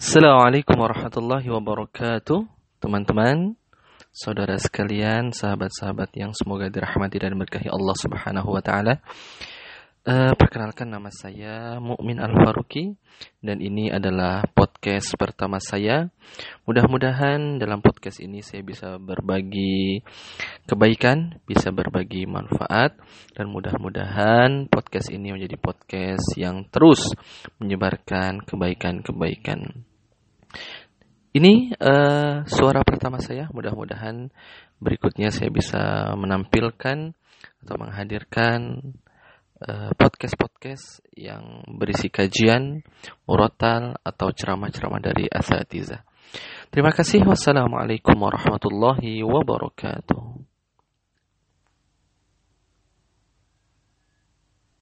Assalamualaikum warahmatullahi wabarakatuh Teman-teman Saudara sekalian Sahabat-sahabat yang semoga dirahmati dan berkahi Allah subhanahu wa ta'ala Uh, perkenalkan nama saya Mukmin Al Faruqi dan ini adalah podcast pertama saya. Mudah-mudahan dalam podcast ini saya bisa berbagi kebaikan, bisa berbagi manfaat dan mudah-mudahan podcast ini menjadi podcast yang terus menyebarkan kebaikan-kebaikan. Ini uh, suara pertama saya. Mudah-mudahan berikutnya saya bisa menampilkan atau menghadirkan Eh, podcast-podcast yang berisi kajian, murotal, atau ceramah-ceramah dari asatiza. Terima kasih. Wassalamualaikum warahmatullahi wabarakatuh.